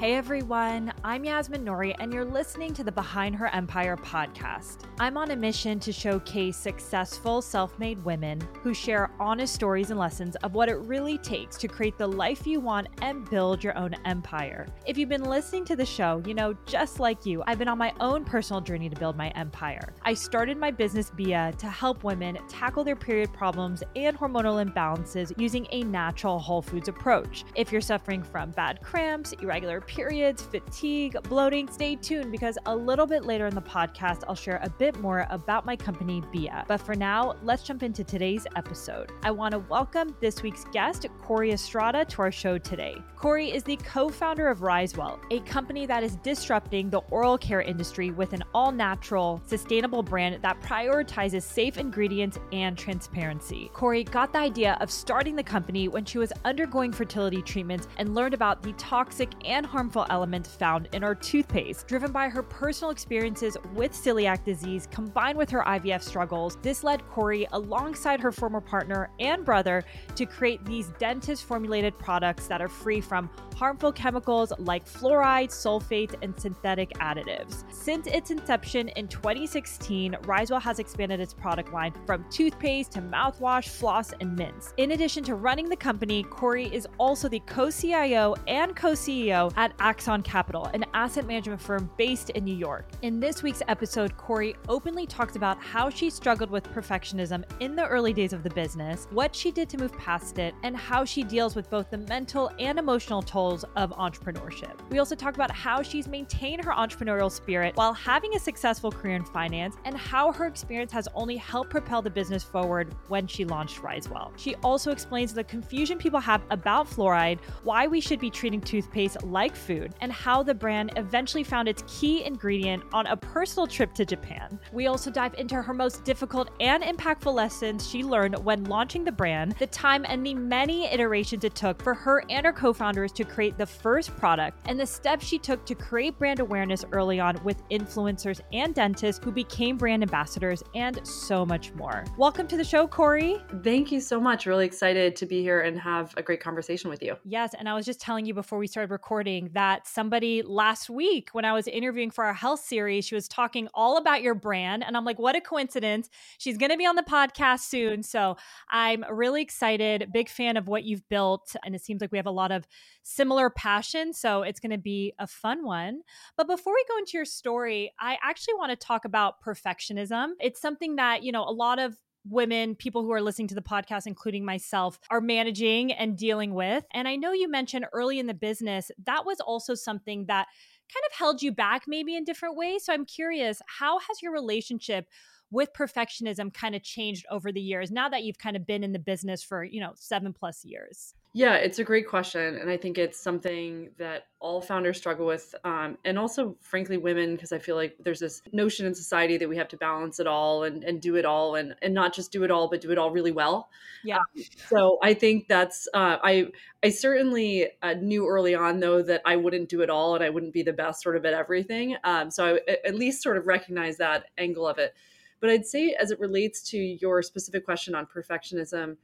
Hey everyone, I'm Yasmin Nouri, and you're listening to the Behind Her Empire podcast. I'm on a mission to showcase successful self made women who share honest stories and lessons of what it really takes to create the life you want and build your own empire. If you've been listening to the show, you know, just like you, I've been on my own personal journey to build my empire. I started my business Beeya to help women tackle their period problems and hormonal imbalances using a natural whole foods approach. If you're suffering from bad cramps, irregular periods, fatigue, bloating, stay tuned because a little bit later in the podcast, I'll share a bit more about my company, Beeya. But for now, let's jump into today's episode. I want to welcome this week's guest, Kori Estrada, to our show today. Kori is the co founder of RiseWell, a company that is disrupting the oral care industry with an all natural, sustainable brand that prioritizes safe ingredients and transparency. Kori got the idea of starting the company when she was undergoing fertility treatments and learned about the toxic and harmful harmful element found in our toothpaste. Driven by her personal experiences with celiac disease combined with her IVF struggles, this led Kori, alongside her former partner and brother, to create these dentist formulated products that are free from harmful chemicals like fluoride, sulfates, and synthetic additives. Since its inception in 2016, RiseWell has expanded its product line from toothpaste to mouthwash, floss, and mints. In addition to running the company, Kori is also the co CIO and co CEO at Axon Capital, an asset management firm based in New York. In this week's episode, Kori openly talks about how she struggled with perfectionism in the early days of the business, what she did to move past it, and how she deals with both the mental and emotional tolls of entrepreneurship. We also talk about how she's maintained her entrepreneurial spirit while having a successful career in finance and how her experience has only helped propel the business forward when she launched RiseWell. She also explains the confusion people have about fluoride, why we should be treating toothpaste like food, and how the brand eventually found its key ingredient on a personal trip to Japan. We also dive into her most difficult and impactful lessons she learned when launching the brand, the time and the many iterations it took for her and her co founders to create the first product, and the steps she took to create brand awareness early on with influencers and dentists who became brand ambassadors, and so much more. Welcome to the show, Kori. Thank you so much. Really excited to be here and have a great conversation with you. Yes, and I was just telling you before we started recording that somebody last week when I was interviewing for our health series, she was talking all about your brand. And I'm like, what a coincidence. She's going to be on the podcast soon. So I'm really excited, big fan of what you've built. And it seems like we have a lot of similar passion. So it's going to be a fun one. But before we go into your story, I actually want to talk about perfectionism. It's something that, you know, a lot of women, people who are listening to the podcast, including myself, are managing and dealing with. And I know you mentioned early in the business, that was also something that kind of held you back, maybe in different ways. So I'm curious, how has your relationship with perfectionism kind of changed over the years now that you've kind of been in the business for, you know, seven plus years? Yeah, it's a great question. And I think it's something that all founders struggle with. Um, and also, frankly, women, because I feel like there's this notion in society that we have to balance it all and, and do it all and, and not just do it all, but do it all really well. Yeah. Um, so I think that's, uh, I, I certainly uh, knew early on, though, that I wouldn't do it all and I wouldn't be the best sort of at everything. Um, so I at least sort of recognize that angle of it. But I'd say, as it relates to your specific question on perfectionism,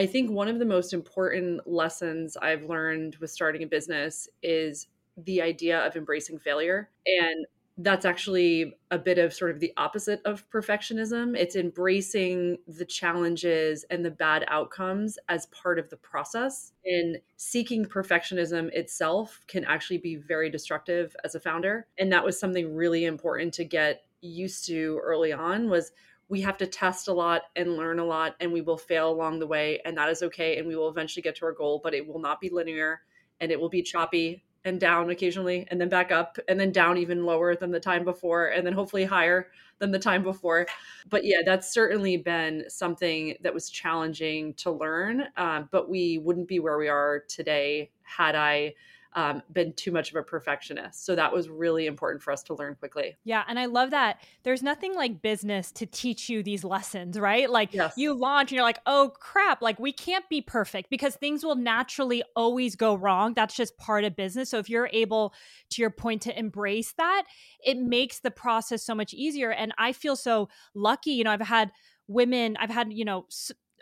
I think one of the most important lessons I've learned with starting a business is the idea of embracing failure. And that's actually a bit of sort of the opposite of perfectionism. It's embracing the challenges and the bad outcomes as part of the process. And seeking perfectionism itself can actually be very destructive as a founder. And that was something really important to get used to early on was we have to test a lot and learn a lot and we will fail along the way and that is okay and we will eventually get to our goal but it will not be linear and it will be choppy and down occasionally and then back up and then down even lower than the time before and then hopefully higher than the time before. But yeah that's certainly been something that was challenging to learn um, but we wouldn't be where we are today had i um, been too much of a perfectionist. So that was really important for us to learn quickly. Yeah. And I love that there's nothing like business to teach you these lessons, right? Like yes. you launch and you're like, oh crap, like we can't be perfect because things will naturally always go wrong. That's just part of business. So if you're able, to your point, to embrace that, it makes the process so much easier. And I feel so lucky. You know, I've had women, I've had, you know,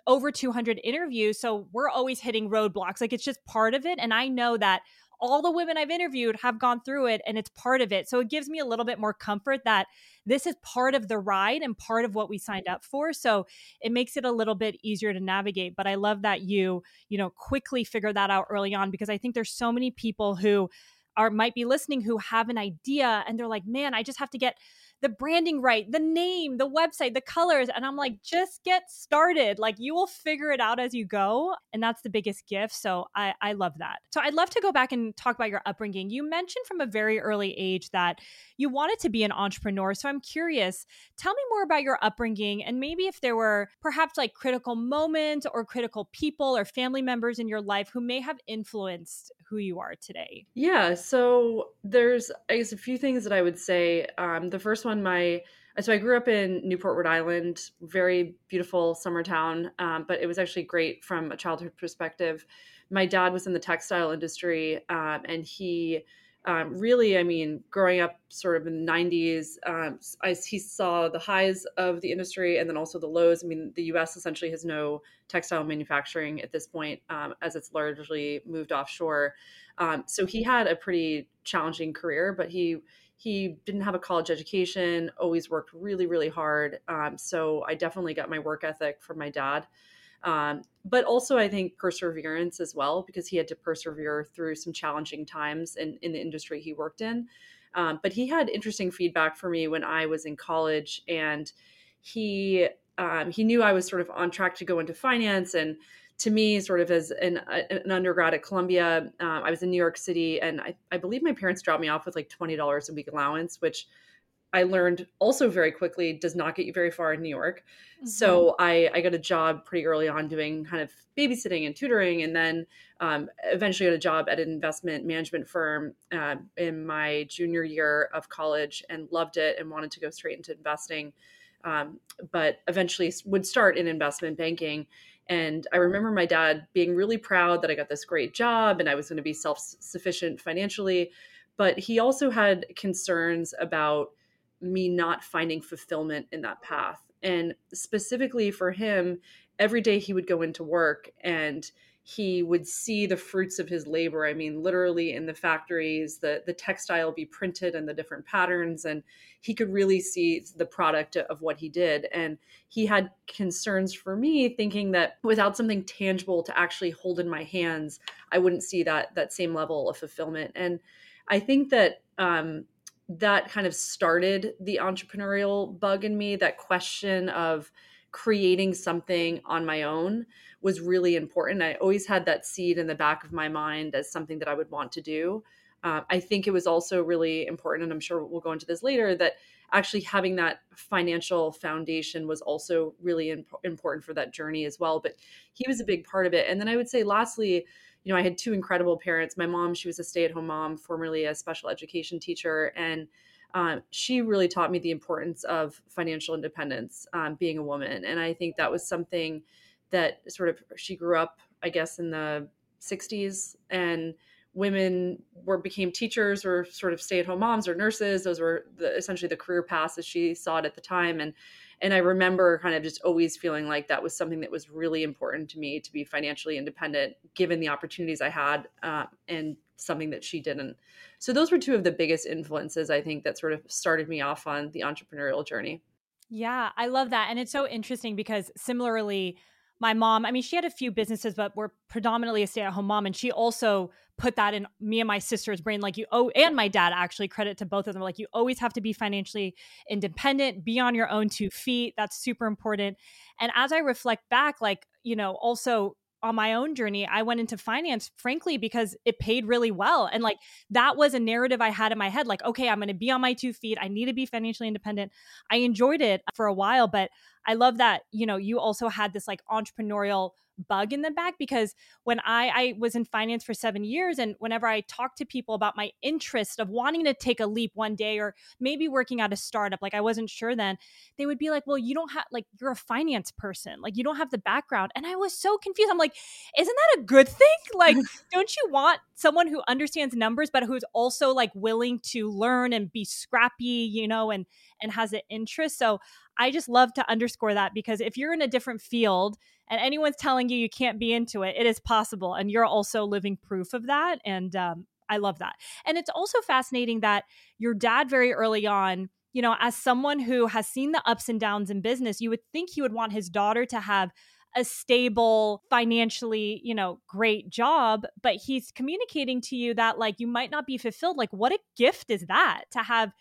over 200 interviews. So we're always hitting roadblocks. Like it's just part of it. And I know that all the women I've interviewed have gone through it and it's part of it. So it gives me a little bit more comfort that this is part of the ride and part of what we signed up for. So it makes it a little bit easier to navigate. But I love that you, you know, quickly figure that out early on because I think there's so many people who are might be listening who have an idea and they're like, man, I just have to get the branding right, the name, the website, the colors. And I'm like, just get started. Like you will figure it out as you go. And that's the biggest gift. So I, I love that. So I'd love to go back and talk about your upbringing. You mentioned from a very early age that you wanted to be an entrepreneur. So I'm curious, tell me more about your upbringing and maybe if there were perhaps like critical moments or critical people or family members in your life who may have influenced who you are today. Yeah. So there's, I guess, a few things that I would say. Um, the first one, my so I grew up in Newport, Rhode Island, very beautiful summer town, um, but it was actually great from a childhood perspective. My dad was in the textile industry, um, and he um, really, I mean, growing up sort of in the 90s, um, I, he saw the highs of the industry and then also the lows. I mean, the US essentially has no textile manufacturing at this point um, as it's largely moved offshore. Um, so he had a pretty challenging career, but he he didn't have a college education, always worked really, really hard. Um, so I definitely got my work ethic from my dad. Um, but also, I think perseverance as well, because he had to persevere through some challenging times in, in the industry he worked in. Um, but he had interesting feedback for me when I was in college, and he um, he knew I was sort of on track to go into finance and to me, sort of as an, an undergrad at Columbia, um, I was in New York City, and I, I believe my parents dropped me off with like twenty dollars a week allowance, which I learned also very quickly does not get you very far in New York. Mm-hmm. So I, I got a job pretty early on doing kind of babysitting and tutoring, and then um, eventually got a job at an investment management firm uh, in my junior year of college and loved it and wanted to go straight into investing. Um, but eventually would start in investment banking and I remember my dad being really proud that I got this great job and I was going to be self sufficient financially. But he also had concerns about me not finding fulfillment in that path. And specifically for him, every day he would go into work and he would see the fruits of his labor. I mean, literally in the factories, the the textile be printed and the different patterns, and he could really see the product of what he did. And he had concerns for me, thinking that without something tangible to actually hold in my hands, I wouldn't see that that same level of fulfillment. And I think that um, that kind of started the entrepreneurial bug in me. That question of creating something on my own was really important. I always had that seed in the back of my mind as something that I would want to do. Uh, I think it was also really important, and I'm sure we'll go into this later, that actually having that financial foundation was also really imp- important for that journey as well. But he was a big part of it. And then I would say, lastly, you know, I had two incredible parents. My mom, she was a stay at home mom, formerly a special education teacher. And um, she really taught me the importance of financial independence, um, being a woman. And I think that was something that sort of she grew up, I guess, in the 60s and women were became teachers or sort of stay-at-home moms or nurses those were the, essentially the career paths as she saw it at the time and and i remember kind of just always feeling like that was something that was really important to me to be financially independent given the opportunities i had uh, and something that she didn't. So those were two of the biggest influences i think that sort of started me off on the entrepreneurial journey. Yeah i love that. And it's so interesting because similarly my mom, I mean, she had a few businesses, but we're predominantly a stay at home mom. And she also put that in me and my sister's brain, like you, oh, and my dad actually, credit to both of them. Like you always have to be financially independent, be on your own two feet. That's super important. And as I reflect back, like, you know, also on my own journey, I went into finance, frankly, because it paid really well. And like that was a narrative I had in my head like, okay, I'm going to be on my two feet. I need to be financially independent. I enjoyed it for a while, but I love that, you know, you also had this like entrepreneurial bug in the back because when I I was in finance for 7 years and whenever I talk to people about my interest of wanting to take a leap one day or maybe working at a startup like I wasn't sure then they would be like well you don't have like you're a finance person like you don't have the background. And I was so confused. I'm like isn't that a good thing? Like don't you want someone who understands numbers but who's also like willing to learn and be scrappy you know and and has an interest so I just love to underscore that because if you're in a different field and anyone's telling you you can't be into it, it is possible. And you're also living proof of that. And um, I love that. And it's also fascinating that your dad very early on you know, as someone who has seen the ups and downs in business, you would think he would want his daughter to have a stable, financially, you know, great job, but he's communicating to you that like you might not be fulfilled. Like, what a gift is that to have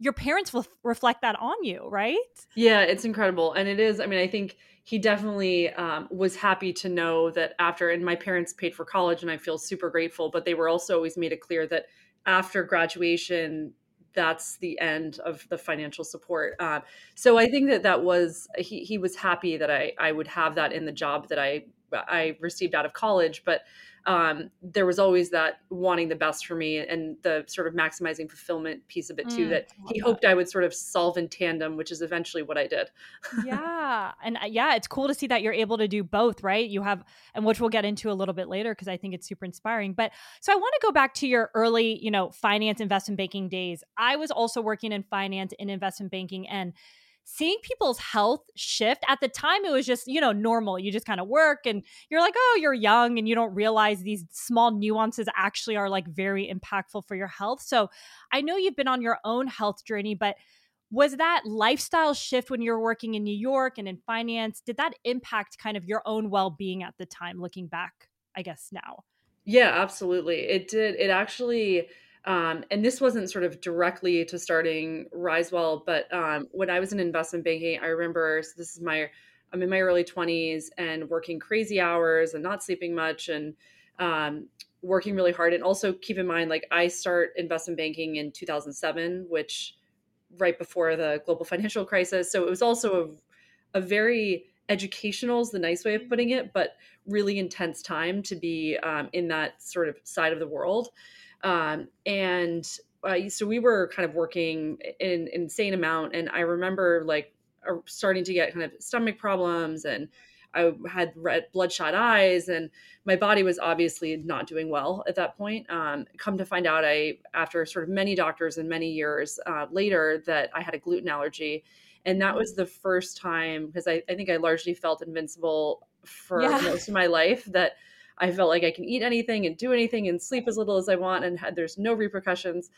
your parents will reflect that on you, right? Yeah, it's incredible. And it is, I mean, I think he definitely um, was happy to know that after, and my parents paid for college, and I feel super grateful, but they were also always made it clear that after graduation, that's the end of the financial support. Uh, so I think that that was he he was happy that I I would have that in the job that I I received out of college, but um, there was always that wanting the best for me and the sort of maximizing fulfillment piece of it too. Mm, that he that. hoped I would sort of solve in tandem, which is eventually what I did. yeah, and uh, yeah, it's cool to see that you're able to do both, right? You have, and which we'll get into a little bit later because I think it's super inspiring. But so I want to go back to your early, you know, finance investment banking days. I was also working in finance in investment banking and seeing people's health shift at the time it was just you know normal. You just kind of work and you're like oh you're young and you don't realize these small nuances actually are like very impactful for your health. So i know you've been on your own health journey but was that lifestyle shift when you were working in new york and in finance did that impact kind of your own well-being at the time looking back i guess now? Yeah absolutely. It did. It actually um, and this wasn't sort of directly to starting RiseWell, but um, when I was in investment banking, I remember so this is my I'm in my early 20s and working crazy hours and not sleeping much and um, working really hard. And also keep in mind, like I start investment banking in 2007, which right before the global financial crisis. So it was also a, a very educational is the nice way of putting it, but really intense time to be um, in that sort of side of the world. Um, and uh, so we were kind of working in, an insane amount. And I remember like starting to get kind of stomach problems and I had red bloodshot eyes and my body was obviously not doing well at that point. Um, come to find out, I after sort of many doctors and many years uh, later that I had a gluten allergy, and that was the first time because I, I think I largely felt invincible for yeah. most of my life that I felt like I can eat anything and do anything and sleep as little as I want and had, there's no repercussions.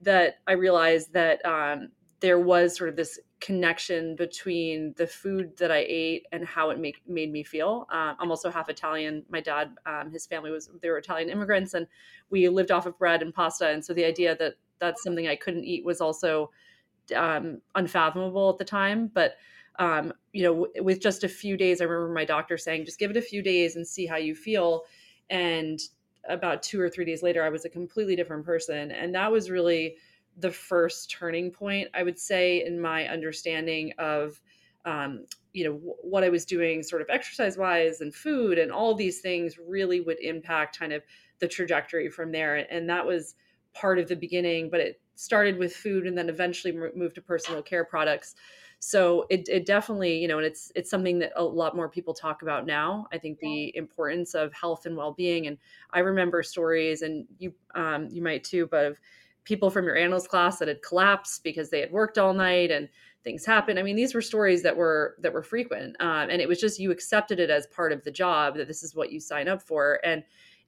That I realized that um, there was sort of this connection between the food that I ate and how it make, made me feel. Uh, I'm also half Italian. My dad, um, his family was they were Italian immigrants, and we lived off of bread and pasta. And so the idea that that's something I couldn't eat was also um, unfathomable at the time. But um, you know, w- with just a few days, I remember my doctor saying, just give it a few days and see how you feel. And about two or three days later, I was a completely different person. And that was really the first turning point, I would say, in my understanding of, um, you know, w- what I was doing sort of exercise wise and food and all these things really would impact kind of the trajectory from there. And that was part of the beginning, but it started with food and then eventually moved to personal care products so it, it definitely you know and it's it's something that a lot more people talk about now. I think the importance of health and well-being and i remember stories and you um, you might too but of people from your analyst class that had collapsed because they had worked all night and things happened. I mean these were stories that were that were frequent um, and it was just you accepted it as part of the job that this is what you sign up for and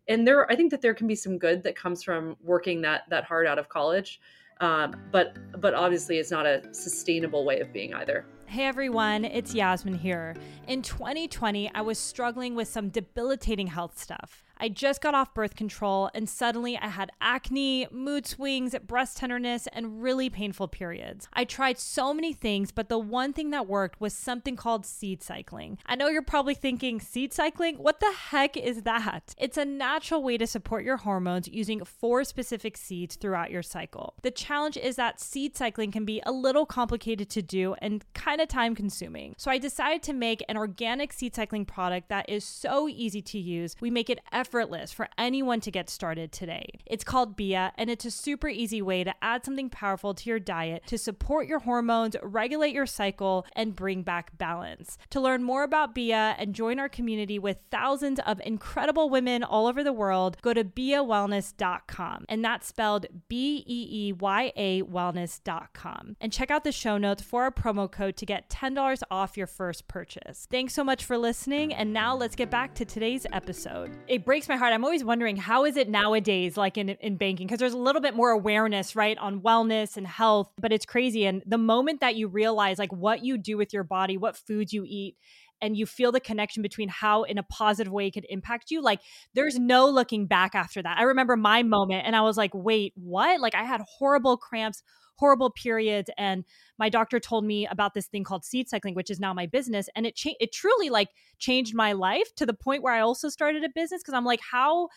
and there i think that there can be some good that comes from working that that hard out of college um, but but obviously it's not a sustainable way of being either Hey everyone, it's Yasmin here. In 2020, I was struggling with some debilitating health stuff. I just got off birth control and suddenly I had acne, mood swings, breast tenderness, and really painful periods. I tried so many things, but the one thing that worked was something called seed cycling. I know you're probably thinking, seed cycling? What the heck is that? It's a natural way to support your hormones using four specific seeds throughout your cycle. The challenge is that seed cycling can be a little complicated to do and kind of time consuming. So I decided to make an organic seed cycling product that is so easy to use. We make it effortless for anyone to get started today. It's called Beeya, and it's a super easy way to add something powerful to your diet to support your hormones, regulate your cycle, and bring back balance. To learn more about Beeya and join our community with thousands of incredible women all over the world, go to beeyawellness.com. And that's spelled B E E Y A wellness.com. And check out the show notes for our promo code to get $10 off your first purchase. Thanks so much for listening. And now let's get back to today's episode. A breaks my heart. I'm always wondering how is it nowadays, like in, in banking, because there's a little bit more awareness, right, on wellness and health, but it's crazy. And the moment that you realize like what you do with your body, what foods you eat, and you feel the connection between how in a positive way it could impact you like there's no looking back after that i remember my moment and i was like wait what like i had horrible cramps horrible periods and my doctor told me about this thing called seed cycling which is now my business and it cha- it truly like changed my life to the point where i also started a business because i'm like how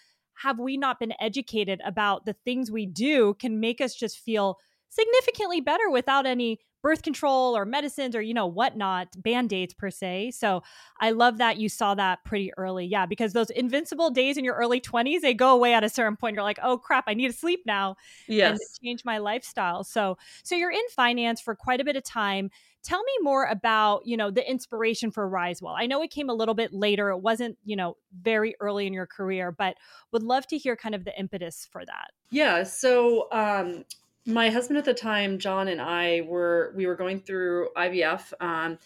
have we not been educated about the things we do can make us just feel significantly better without any birth control or medicines or you know whatnot band-aids per se. So i love that you saw that pretty early. Yeah because those invincible days in your early 20s they go away at a certain point. You're like oh crap i need to sleep now yes. and change my lifestyle. So so you're in finance for quite a bit of time. Tell me more about you know the inspiration for risewell. I know it came a little bit later. It wasn't you know very early in your career but would love to hear kind of the impetus for that. Yeah so um my husband at the time, John and I were we were going through IVF, um,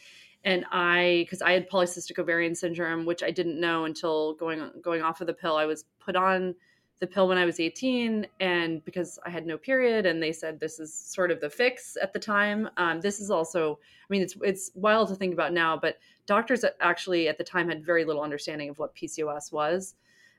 and I because I had polycystic ovarian syndrome, which I didn't know until going going off of the pill. I was put on the pill when I was 18, and because I had no period, and they said this is sort of the fix at the time. Um, this is also, I mean, it's it's wild to think about now, but doctors actually at the time had very little understanding of what PCOS was.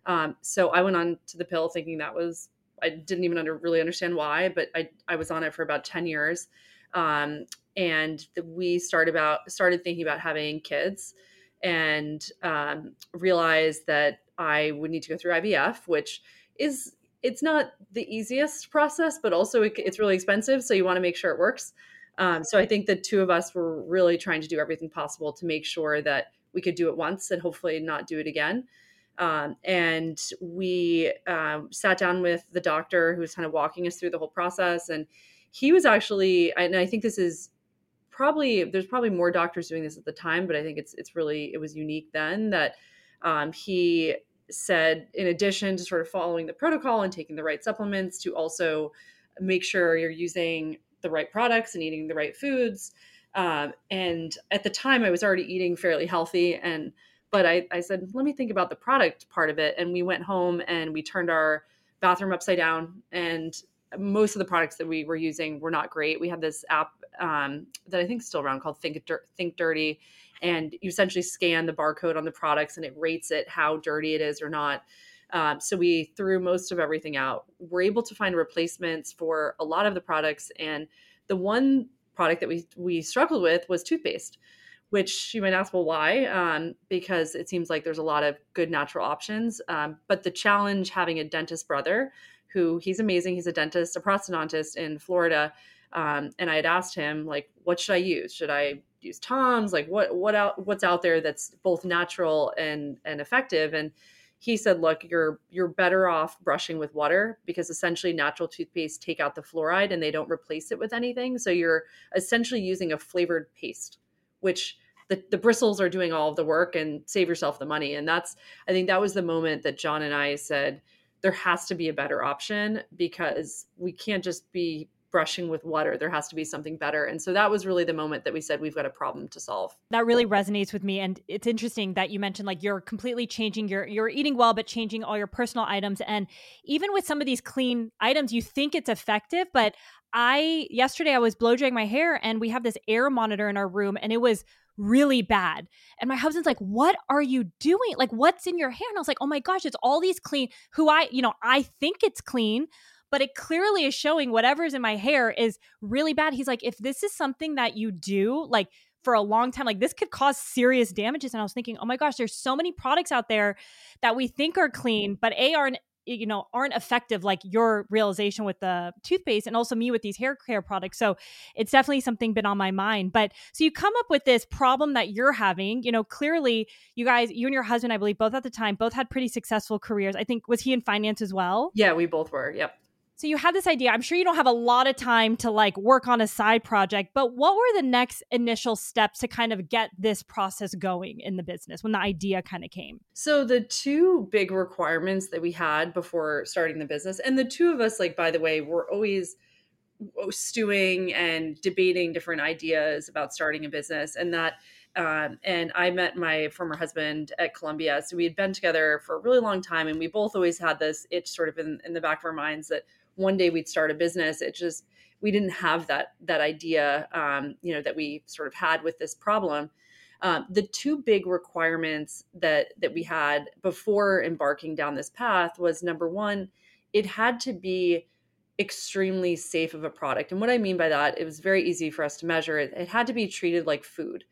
Um, so I went on to the pill thinking that was I didn't even under, really understand why, but I, I was on it for about 10 years. Um, and we started about started thinking about having kids and um, realized that I would need to go through IVF, which is it's not the easiest process, but also it, it's really expensive. So you want to make sure it works. Um, so I think the two of us were really trying to do everything possible to make sure that we could do it once and hopefully not do it again. Um, and we um, sat down with the doctor who was kind of walking us through the whole process. And he was actually, and I think this is probably there's probably more doctors doing this at the time, but I think it's it's really it was unique then that um, he said in addition to sort of following the protocol and taking the right supplements to also make sure you're using the right products and eating the right foods. Um, and at the time, I was already eating fairly healthy and but I, I said, let me think about the product part of it. And we went home and we turned our bathroom upside down. And most of the products that we were using were not great. We had this app um, that I think is still around called Think, think Dirty. And you essentially scan the barcode on the products and it rates it how dirty it is or not. Um, so we threw most of everything out. We're able to find replacements for a lot of the products. And the one product that we, we struggled with was toothpaste which you might ask, well, why? Um, because it seems like there's a lot of good natural options. Um, but the challenge having a dentist brother, who he's amazing, he's a dentist, a prosthodontist in Florida. Um, and I had asked him, like, what should I use? Should I use Tom's? Like, what what out what's out there that's both natural and and effective? And he said, look, you're you're better off brushing with water because essentially natural toothpaste take out the fluoride and they don't replace it with anything. So you're essentially using a flavored paste, which the, the bristles are doing all of the work and save yourself the money. And that's, I think that was the moment that John and I said, there has to be a better option because we can't just be brushing with water. There has to be something better. And so that was really the moment that we said we've got a problem to solve. That really resonates with me. And it's interesting that you mentioned like you're completely changing your you're eating well, but changing all your personal items. And even with some of these clean items, you think it's effective, but I yesterday I was blow drying my hair and we have this air monitor in our room and it was really bad. And my husband's like, What are you doing? Like, what's in your hair? And I was like, Oh my gosh, it's all these clean, who I, you know, I think it's clean, but it clearly is showing whatever's in my hair is really bad. He's like, If this is something that you do, like, for a long time like this could cause serious damages and i was thinking oh my gosh there's so many products out there that we think are clean but a aren't you know aren't effective like your realization with the toothpaste and also me with these hair care products. So it's definitely something been on my mind. But so you come up with this problem that you're having you know clearly you guys you and your husband i believe both at the time both had pretty successful careers. I think was he in finance as well? Yeah we both were. Yep so you had this idea. I'm sure you don't have a lot of time to like work on a side project, but what were the next initial steps to kind of get this process going in the business when the idea kind of came? So the two big requirements that we had before starting the business, and the two of us, like by the way, were always stewing and debating different ideas about starting a business, and that um, and I met my former husband at Columbia. So we had been together for a really long time, and we both always had this itch sort of in, in the back of our minds that one day we'd start a business. It just we didn't have that that idea, um, you know, that we sort of had with this problem. Um, the two big requirements that that we had before embarking down this path was number one, it had to be extremely safe of a product. And what I mean by that, it was very easy for us to measure it. It had to be treated like food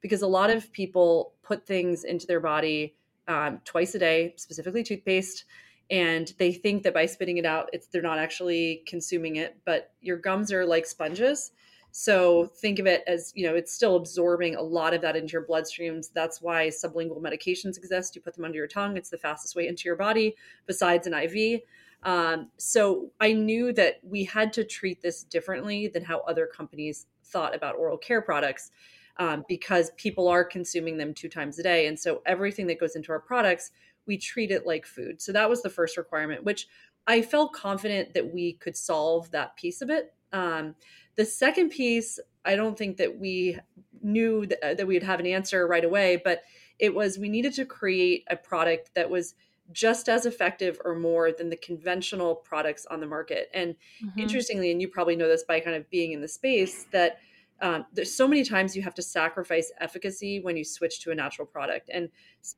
because a lot of people put things into their body um, twice a day, specifically toothpaste, and they think that by spitting it out, it's they're not actually consuming it. But your gums are like sponges, so think of it as you know it's still absorbing a lot of that into your bloodstreams. That's why sublingual medications exist. You put them under your tongue; it's the fastest way into your body, besides an IV. Um, so I knew that we had to treat this differently than how other companies thought about oral care products um, because people are consuming them two times a day. And so everything that goes into our products, we treat it like food. So that was the first requirement, which I felt confident that we could solve that piece of it. Um, the second piece, I don't think that we knew that, that we'd have an answer right away, but it was we needed to create a product that was just as effective or more than the conventional products on the market. And mm-hmm. interestingly, and you probably know this by kind of being in the space, that um, there's so many times you have to sacrifice efficacy when you switch to a natural product. And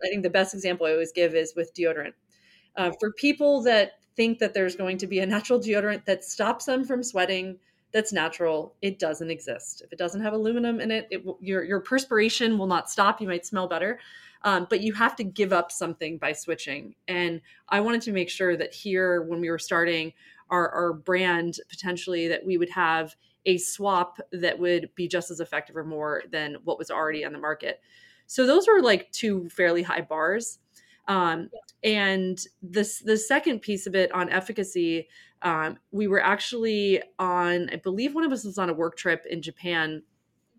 I think the best example I always give is with deodorant. Uh, for people that think that there's going to be a natural deodorant that stops them from sweating, that's natural. It doesn't exist. If it doesn't have aluminum in it, it your your perspiration will not stop. You might smell better, um, but you have to give up something by switching. And I wanted to make sure that here, when we were starting our, our brand, potentially that we would have a swap that would be just as effective or more than what was already on the market. So those were like two fairly high bars. Um, and this the second piece of it on efficacy, um, we were actually on, I believe one of us was on a work trip in Japan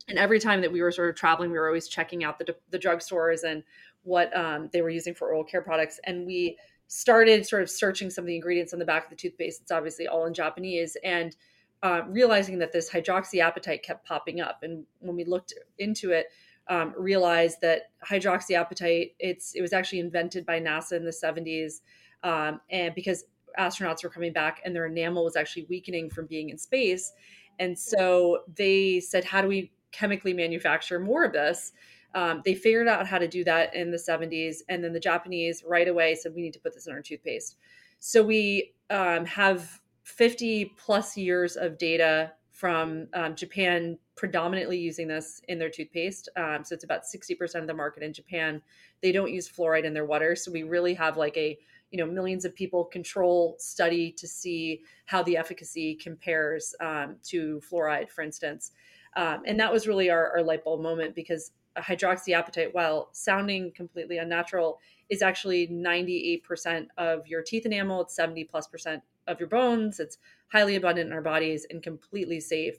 and every time that we were sort of traveling we were always checking out the, the drugstores and what um, they were using for oral care products and we started sort of searching some of the ingredients on the back of the toothpaste it's obviously all in japanese and uh, realizing that this hydroxyapatite kept popping up and when we looked into it um, realized that hydroxyapatite it's it was actually invented by nasa in the 70s um, and because astronauts were coming back and their enamel was actually weakening from being in space and so they said how do we chemically manufacture more of this. Um, they figured out how to do that in the 70s. And then the Japanese right away said, we need to put this in our toothpaste. So we um, have 50 plus years of data from um, Japan predominantly using this in their toothpaste. Um, so it's about 60% of the market in Japan. They don't use fluoride in their water. So we really have like a you know millions of people control study to see how the efficacy compares um, to fluoride, for instance. Um, and that was really our, our light bulb moment because hydroxyapatite, while sounding completely unnatural, is actually 98% of your teeth enamel. It's 70 plus percent of your bones. It's highly abundant in our bodies and completely safe.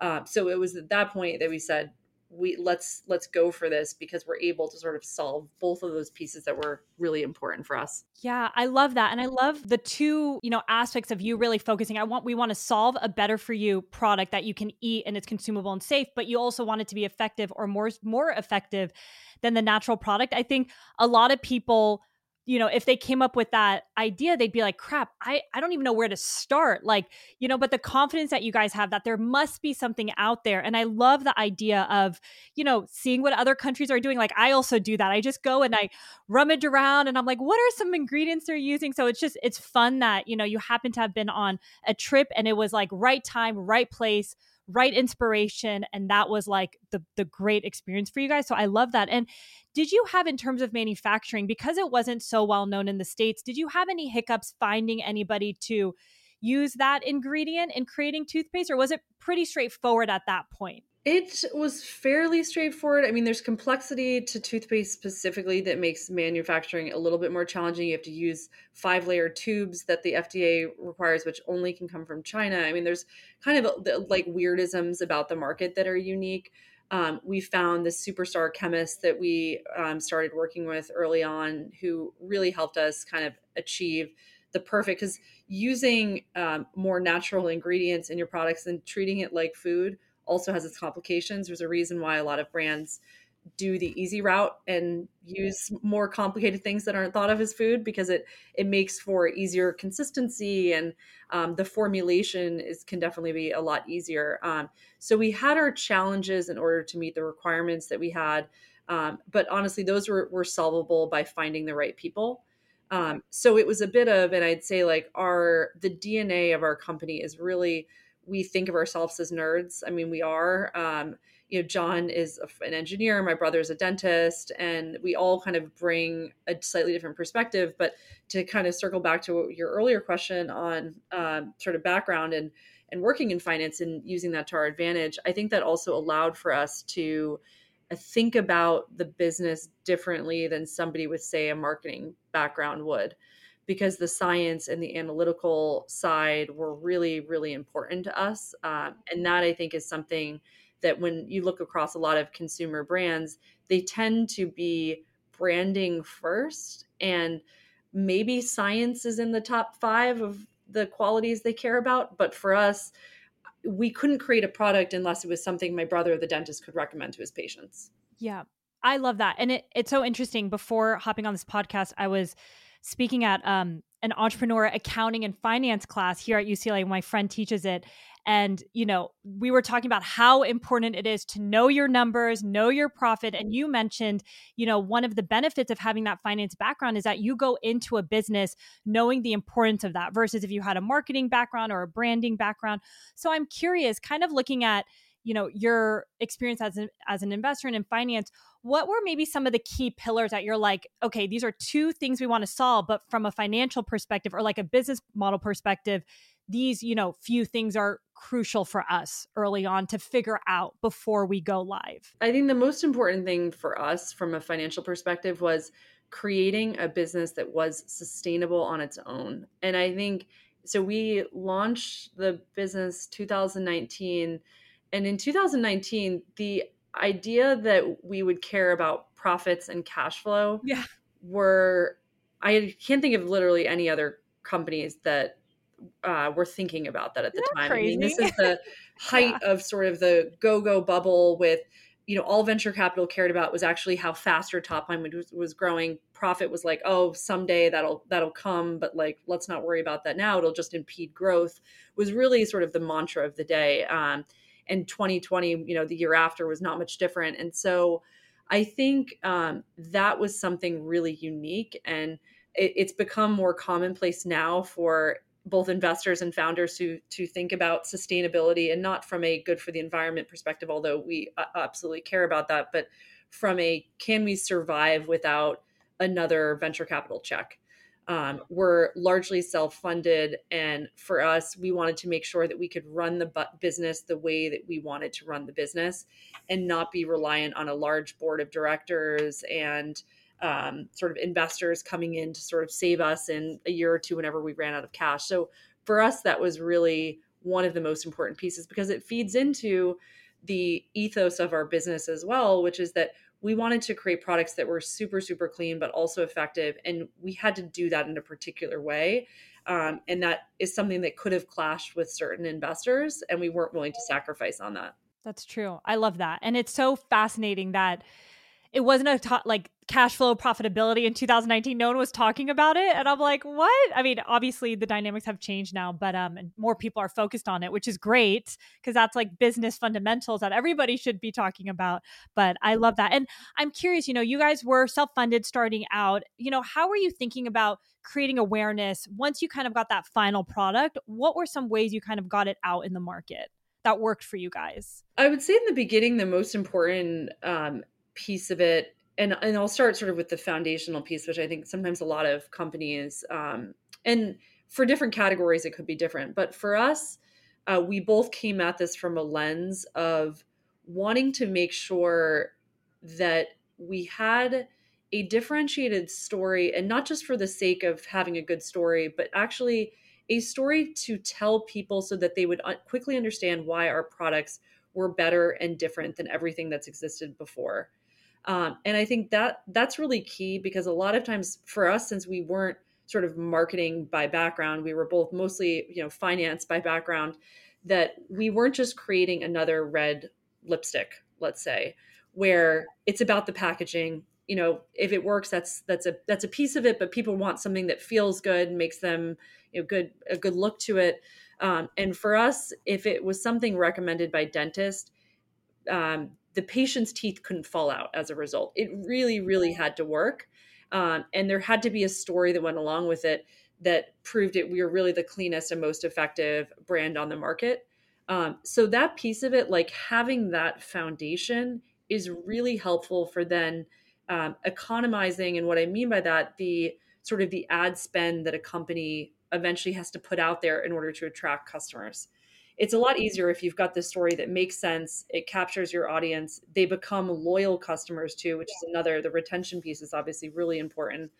Um, so it was at that point that we said, we let's let's go for this because we're able to sort of solve both of those pieces that were really important for us. Yeah, I love that. And I love the two, you know, aspects of you really focusing. I want we want to solve a better for you product that you can eat and it's consumable and safe, but you also want it to be effective or more more effective than the natural product. I think a lot of people you know if they came up with that idea they'd be like crap i i don't even know where to start. Like you know but the confidence that you guys have that there must be something out there and i love the idea of you know seeing what other countries are doing like i also do that i just go and i rummage around and i'm like what are some ingredients they're using? So it's just it's fun that you know you happen to have been on a trip and it was like right time right place right inspiration and that was like the the great experience for you guys so i love that and did you have in terms of manufacturing because it wasn't so well known in the states did you have any hiccups finding anybody to use that ingredient in creating toothpaste or was it pretty straightforward at that point it was fairly straightforward. I mean, there's complexity to toothpaste specifically that makes manufacturing a little bit more challenging. You have to use five layer tubes that the FDA requires, which only can come from China. I mean, there's kind of like weirdisms about the market that are unique. Um, we found this superstar chemist that we um, started working with early on who really helped us kind of achieve the perfect because using um, more natural ingredients in your products and treating it like food also has its complications. There's a reason why a lot of brands do the easy route and use more complicated things that aren't thought of as food because it it makes for easier consistency and um, the formulation is can definitely be a lot easier. Um, so we had our challenges in order to meet the requirements that we had, um, but honestly, those were, were solvable by finding the right people. Um, so it was a bit of, and I'd say like our the DNA of our company is really we think of ourselves as nerds. I mean, we are. Um, you know, John is an engineer, my brother's a dentist, and we all kind of bring a slightly different perspective. But to kind of circle back to your earlier question on um, sort of background and and working in finance and using that to our advantage, I think that also allowed for us to uh, think about the business differently than somebody with, say, a marketing background would because the science and the analytical side were really, really important to us. Um, and that I think is something that when you look across a lot of consumer brands, they tend to be branding first. And maybe science is in the top five of the qualities they care about. But for us, we couldn't create a product unless it was something my brother, the dentist, could recommend to his patients. Yeah. I love that. And it, it's so interesting. Before hopping on this podcast, I was speaking at um, an entrepreneur accounting and finance class here at UCLA. My friend teaches it. And, you know, we were talking about how important it is to know your numbers, know your profit. And you mentioned, you know, one of the benefits of having that finance background is that you go into a business knowing the importance of that versus if you had a marketing background or a branding background. So I'm curious, kind of looking at, you know your experience as an as an investor and in finance what were maybe some of the key pillars that you're like okay these are two things we want to solve but from a financial perspective or like a business model perspective these you know few things are crucial for us early on to figure out before we go live i think the most important thing for us from a financial perspective was creating a business that was sustainable on its own. And i think so we launched the business 2019 and in 2019 the idea that we would care about profits and cash flow yeah. were I can't think of literally any other companies that uh, were thinking about that at the time. Crazy. I mean, this is the height yeah. of sort of the go-go bubble with you know all venture capital cared about was actually how fast your top line was, was growing profit was like oh someday that'll that'll come but like let's not worry about that now it'll just impede growth was really sort of the mantra of the day um, and 2020 you know the year after was not much different. And so i think um, that was something really unique and it, it's become more commonplace now for both investors and founders to to think about sustainability and not from a good for the environment perspective although we uh, absolutely care about that but from a can we survive without another venture capital check um, were largely self-funded. And for us we wanted to make sure that we could run the business the way that we wanted to run the business and not be reliant on a large board of directors and um, sort of investors coming in to sort of save us in a year or two whenever we ran out of cash. So for us that was really one of the most important pieces because it feeds into the ethos of our business as well which is that we wanted to create products that were super super clean but also effective and we had to do that in a particular way um, and that is something that could have clashed with certain investors and we weren't willing to sacrifice on that. That's true. I love that. And it's so fascinating that it wasn't a to- like cash flow profitability in 2019 no one was talking about it. And i'm like what? I mean obviously the dynamics have changed now but um and more people are focused on it which is great because that's like business fundamentals that everybody should be talking about. But i love that. And i'm curious you know you guys were self-funded starting out. You know how were you thinking about creating awareness once you kind of got that final product? What were some ways you kind of got it out in the market that worked for you guys? I would say in the beginning the most important um, piece of it and and I'll start sort of with the foundational piece, which I think sometimes a lot of companies um, and for different categories it could be different, but for us, uh, we both came at this from a lens of wanting to make sure that we had a differentiated story, and not just for the sake of having a good story, but actually a story to tell people so that they would quickly understand why our products were better and different than everything that's existed before. Um, and I think that that's really key because a lot of times for us, since we weren't sort of marketing by background, we were both mostly, you know, finance by background, that we weren't just creating another red lipstick, let's say. where it's about the packaging you know if it works that's that's a that's a piece of it but people want something that feels good makes them you know good a good look to it um, and for us if it was something recommended by dentist um, the patient's teeth couldn't fall out as a result. It really really had to work um, and there had to be a story that went along with it that proved it we were really the cleanest and most effective brand on the market. Um, so that piece of it like having that foundation is really helpful for then um, economizing and what i mean by that the sort of the ad spend that a company eventually has to put out there in order to attract customers it's a lot easier if you've got this story that makes sense it captures your audience they become loyal customers too which is another the retention piece is obviously really important.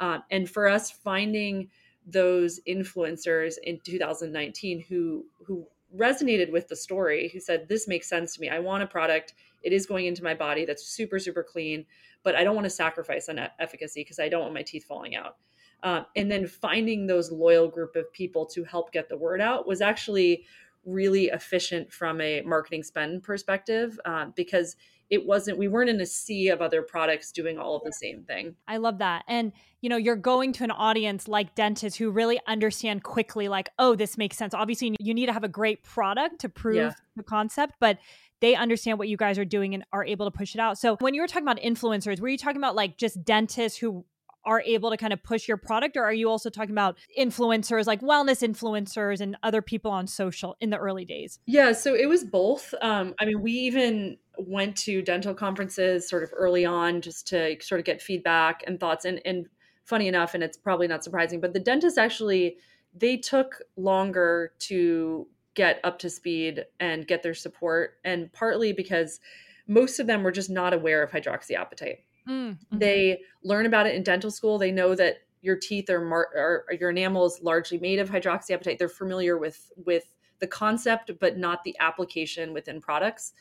Um, and for us finding those influencers in 2019 who who resonated with the story who said this makes sense to me. I want a product. It is going into my body that's super super clean but i don't want to sacrifice on efficacy because i don't want my teeth falling out. Um, and then finding those loyal group of people to help get the word out was actually really efficient from a marketing spend perspective um, because it wasn't we weren't in a sea of other products doing all of the same thing. I love that. And you know you're going to an audience like dentists who really understand quickly like oh this makes sense. Obviously you need to have a great product to prove yeah. the concept but they understand what you guys are doing and are able to push it out. So when you were talking about influencers were you talking about like just dentists who are able to kind of push your product or are you also talking about influencers like wellness influencers and other people on social in the early days? Yeah so it was both um, i mean we even went to dental conferences sort of early on just to sort of get feedback and thoughts and, and funny enough and it's probably not surprising but the dentists actually they took longer to get up to speed and get their support and partly because most of them were just not aware of hydroxyapatite Mm-hmm. They learn about it in dental school. They know that your teeth are, mar- are your enamel is largely made of hydroxyapatite. They're familiar with with the concept, but not the application within products.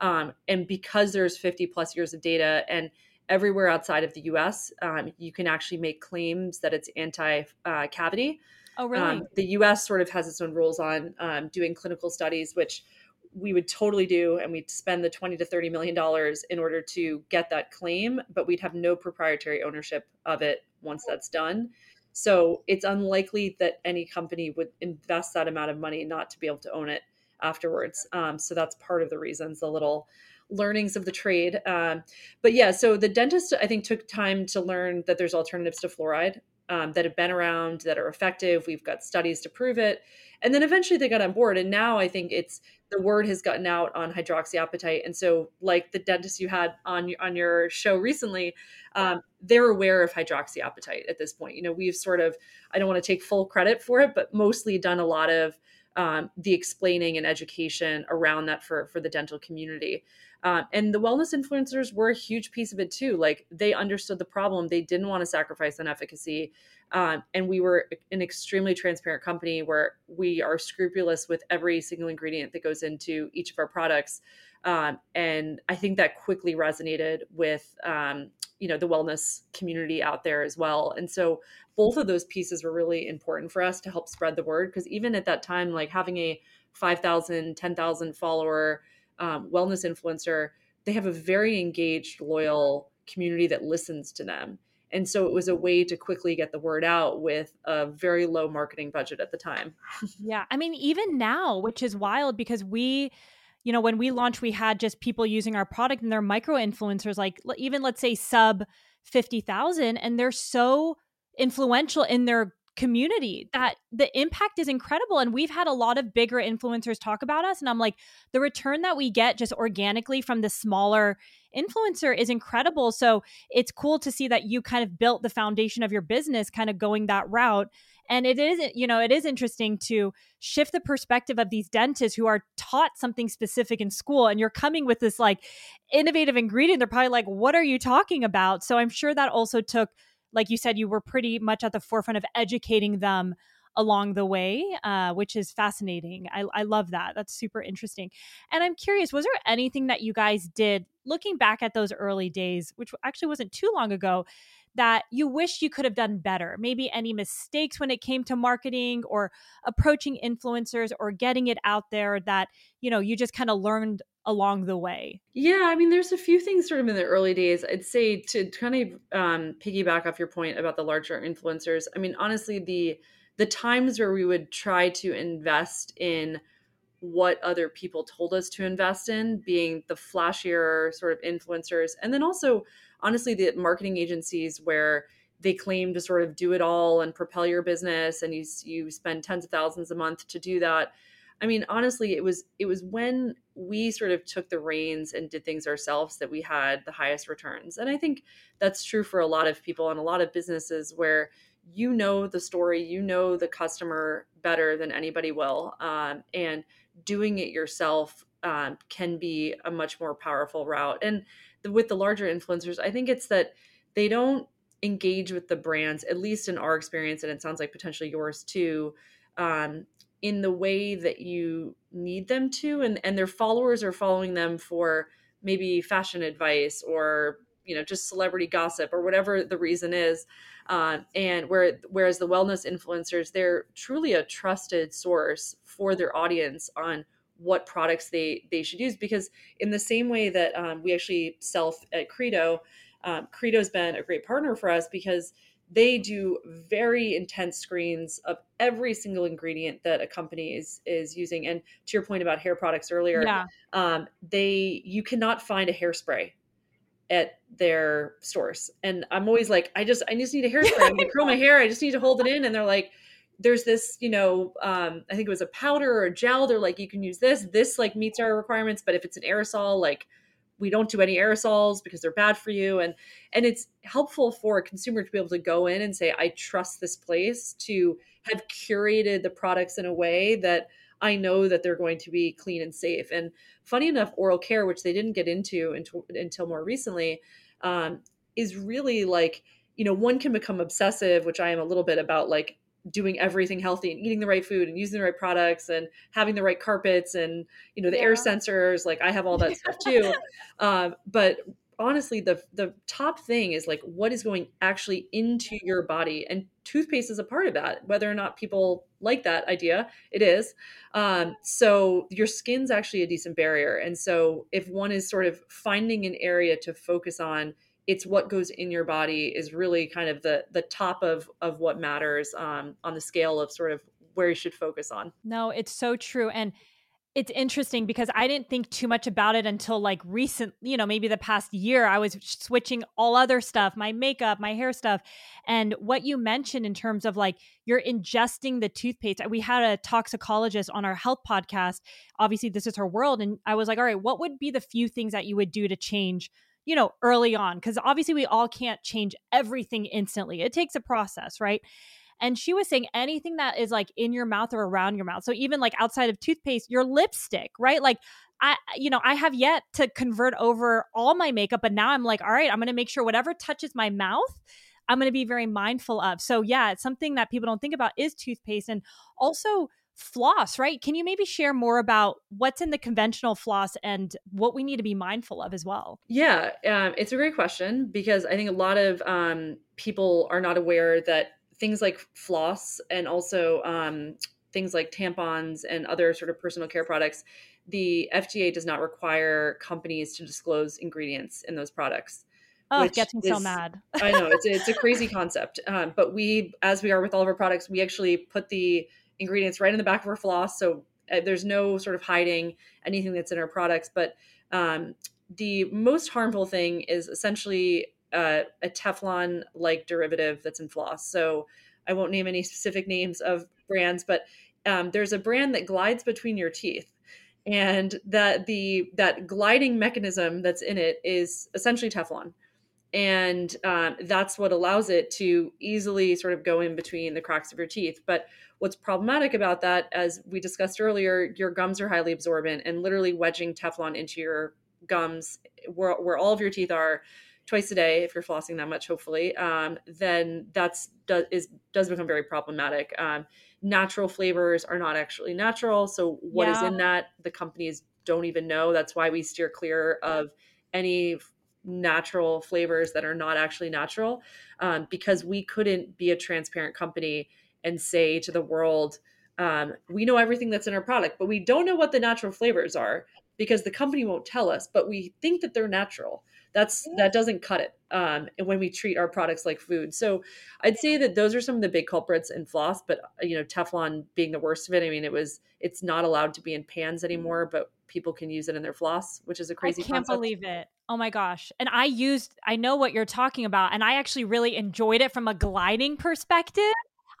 Um, and because there's 50 plus years of data and everywhere outside of the US, um, you can actually make claims that it's anti uh, cavity. Oh, really? Um, the US sort of has its own rules on um, doing clinical studies, which we would totally do and we'd spend the 20 to 30 million dollars in order to get that claim but we'd have no proprietary ownership of it once that's done. So it's unlikely that any company would invest that amount of money not to be able to own it afterwards. Um, so that's part of the reasons the little learnings of the trade. Um, but yeah so the dentist i think took time to learn that there's alternatives to fluoride um, that have been around that are effective. We've got studies to prove it. And then eventually they got on board. And now i think it's the word has gotten out on hydroxyapatite. And so like the dentist you had on on your show recently um, they're aware of hydroxyapatite at this point. You know we've sort of i don't want to take full credit for it but mostly done a lot of um, the explaining and education around that for for the dental community uh, and the wellness influencers were a huge piece of it too like they understood the problem they didn't want to sacrifice on efficacy um, and we were an extremely transparent company where we are scrupulous with every single ingredient that goes into each of our products. Um, and I think that quickly resonated with um, you know the wellness community out there as well. And so both of those pieces were really important for us to help spread the word because even at that time, like having a 5,000, 10,000 follower um, wellness influencer, they have a very engaged, loyal community that listens to them. And so it was a way to quickly get the word out with a very low marketing budget at the time. yeah. I mean, even now, which is wild because we, you know, when we launched, we had just people using our product and they're micro influencers, like even let's say sub 50,000, and they're so influential in their community that the impact is incredible and we've had a lot of bigger influencers talk about us and I'm like the return that we get just organically from the smaller influencer is incredible. So it's cool to see that you kind of built the foundation of your business kind of going that route and it is you know it is interesting to shift the perspective of these dentists who are taught something specific in school and you're coming with this like innovative ingredient they're probably like what are you talking about? So i'm sure that also took like you said, you were pretty much at the forefront of educating them along the way, uh, which is fascinating. I, I love that. That's super interesting. And I'm curious, was there anything that you guys did looking back at those early days, which actually wasn't too long ago, that you wish you could have done better? Maybe any mistakes when it came to marketing or approaching influencers or getting it out there that, you know, you just kind of learned along the way? Yeah, I mean, there's a few things sort of in the early days. I'd say to kind of um, piggyback off your point about the larger influencers. I mean, honestly, the the times where we would try to invest in what other people told us to invest in, being the flashier sort of influencers, and then also, honestly, the marketing agencies where they claim to sort of do it all and propel your business, and you you spend tens of thousands a month to do that. I mean, honestly, it was it was when we sort of took the reins and did things ourselves that we had the highest returns. And I think that's true for a lot of people and a lot of businesses where you know the story, you know the customer better than anybody will, um, and doing it yourself um, can be a much more powerful route. And with the larger influencers, I think it's that they don't engage with the brands, at least in our experience, and it sounds like potentially yours too. Um, in the way that you need them to and and their followers are following them for maybe fashion advice or you know just celebrity gossip or whatever the reason is uh, and where whereas the wellness influencers they're truly a trusted source for their audience on what products they they should use because in the same way that um, we actually sell at credo um, credo's been a great partner for us because they do very intense screens of every single ingredient that a company is is using. And to your point about hair products earlier yeah. um, they you cannot find a hairspray at their stores. And i'm always like i just i just need a hairspray. I'm gonna curl my hair. I just need to hold it in. And they're like there's this you know um, i think it was a powder or a gel. They're like you can use this. This like meets our requirements but if it's an aerosol like we don't do any aerosols because they're bad for you. And and it's helpful for a consumer to be able to go in and say i trust this place to have curated the products in a way that i know that they're going to be clean and safe. And funny enough oral care which they didn't get into until, until more recently um, is really like you know one can become obsessive which i am a little bit about like doing everything healthy and eating the right food and using the right products and having the right carpets and you know the yeah. air sensors like i have all that stuff too. Um, but honestly the the top thing is like what is going actually into your body and toothpaste is a part of that whether or not people like that idea it is. Um, so your skin's actually a decent barrier and so if one is sort of finding an area to focus on it's what goes in your body is really kind of the the top of of what matters um, on the scale of sort of where you should focus on. No, it's so true, and it's interesting because I didn't think too much about it until like recent, you know, maybe the past year. I was switching all other stuff, my makeup, my hair stuff. And what you mentioned in terms of like you're ingesting the toothpaste. We had a toxicologist on our health podcast. Obviously, this is her world. And I was like, all right, what would be the few things that you would do to change you know, early on, because obviously we all can't change everything instantly. It takes a process, right? And she was saying anything that is like in your mouth or around your mouth. So even like outside of toothpaste, your lipstick, right? Like I, you know, I have yet to convert over all my makeup, but now I'm like, all right, I'm going to make sure whatever touches my mouth, I'm going to be very mindful of. So yeah, it's something that people don't think about is toothpaste and also floss, right? Can you maybe share more about what's in the conventional floss and what we need to be mindful of as well? Yeah, um, it's a great question because I think a lot of um, people are not aware that things like floss and also um, things like tampons and other sort of personal care products, the FDA does not require companies to disclose ingredients in those products. Oh, it gets me is, so mad. I know it's it's a crazy concept, um, but we, as we are with all of our products, we actually put the ingredients right in the back of our floss. So uh, there's no sort of hiding anything that's in our products. But um, the most harmful thing is essentially uh, a Teflon like derivative that's in floss. So I won't name any specific names of brands, but um, there's a brand that glides between your teeth and that the that gliding mechanism that's in it is essentially Teflon and um, that's what allows it to easily sort of go in between the cracks of your teeth. But what's problematic about that as we discussed earlier your gums are highly absorbent and literally wedging teflon into your gums where, where all of your teeth are twice a day if you're flossing that much hopefully um, then that's does is does become very problematic. Um, natural flavors are not actually natural so what yeah. is in that the companies don't even know. That's why we steer clear of any natural flavors that are not actually natural um, because we couldn't be a transparent company and say to the world, um, we know everything that's in our product, but we don't know what the natural flavors are because the company won't tell us, but we think that they're natural. That's that doesn't cut it um, when we treat our products like food. So I'd say that those are some of the big culprits in floss, but you know Teflon being the worst of it. I mean, it was it's not allowed to be in pans anymore, but people can use it in their floss, which is a crazy. I can't concept. believe it. Oh my gosh. And I used, I know what you're talking about, and I actually really enjoyed it from a gliding perspective.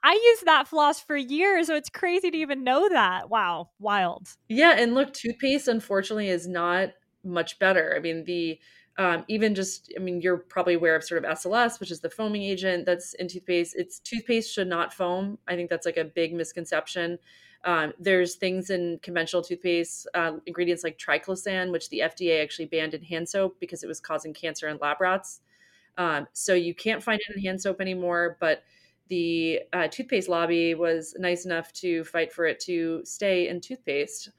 I used that floss for years, so it's crazy to even know that. Wow, wild. Yeah, and look, toothpaste unfortunately is not much better. I mean, the um, even just, I mean, you're probably aware of sort of SLS, which is the foaming agent that's in toothpaste. It's toothpaste should not foam. I think that's like a big misconception. Um, there's things in conventional toothpaste, uh, ingredients like triclosan, which the FDA actually banned in hand soap because it was causing cancer in lab rats. Um, so you can't find it in hand soap anymore, but the uh, toothpaste lobby was nice enough to fight for it to stay in toothpaste.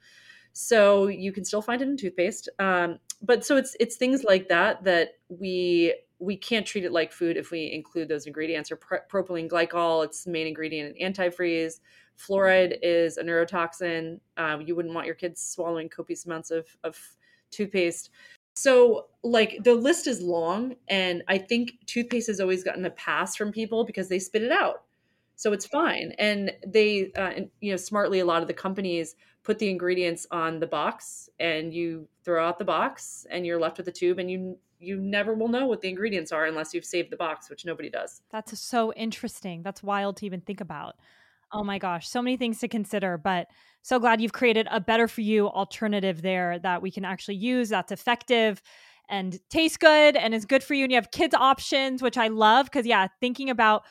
So you can still find it in toothpaste. Um, but so it's it's things like that that we we can't treat it like food if we include those ingredients or propylene glycol it's main ingredient in antifreeze fluoride is a neurotoxin. Um, you wouldn't want your kids swallowing copious amounts of, of toothpaste. So like the list is long and i think toothpaste has always gotten a pass from people because they spit it out. So it's fine. And they uh, you know smartly a lot of the companies put the ingredients on the box and you throw out the box and you're left with the tube and you you never will know what the ingredients are unless you've saved the box which nobody does. That's so interesting. That's wild to even think about oh my gosh so many things to consider but so glad you've created a better for you alternative there that we can actually use that's effective and tastes good and is good for you and you have kids options which i love because yeah thinking about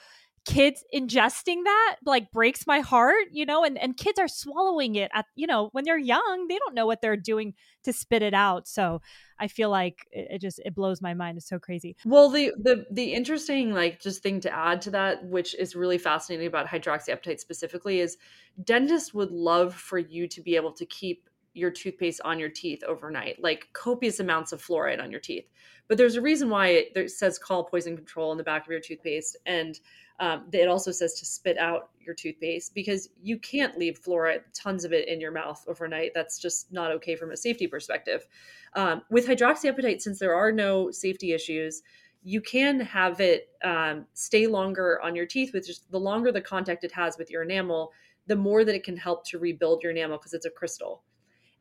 kids ingesting that like breaks my heart you know and and kids are swallowing it at you know when they're young they don't know what they're doing to spit it out so i feel like it, it just it blows my mind it's so crazy well the the the interesting like just thing to add to that which is really fascinating about hydroxyapatite specifically is dentists would love for you to be able to keep your toothpaste on your teeth overnight, like copious amounts of fluoride on your teeth. But there's a reason why it, it says call poison control in the back of your toothpaste. And um, it also says to spit out your toothpaste because you can't leave fluoride, tons of it in your mouth overnight. That's just not okay from a safety perspective. Um, with hydroxyapatite, since there are no safety issues, you can have it um, stay longer on your teeth with just the longer the contact it has with your enamel, the more that it can help to rebuild your enamel because it's a crystal.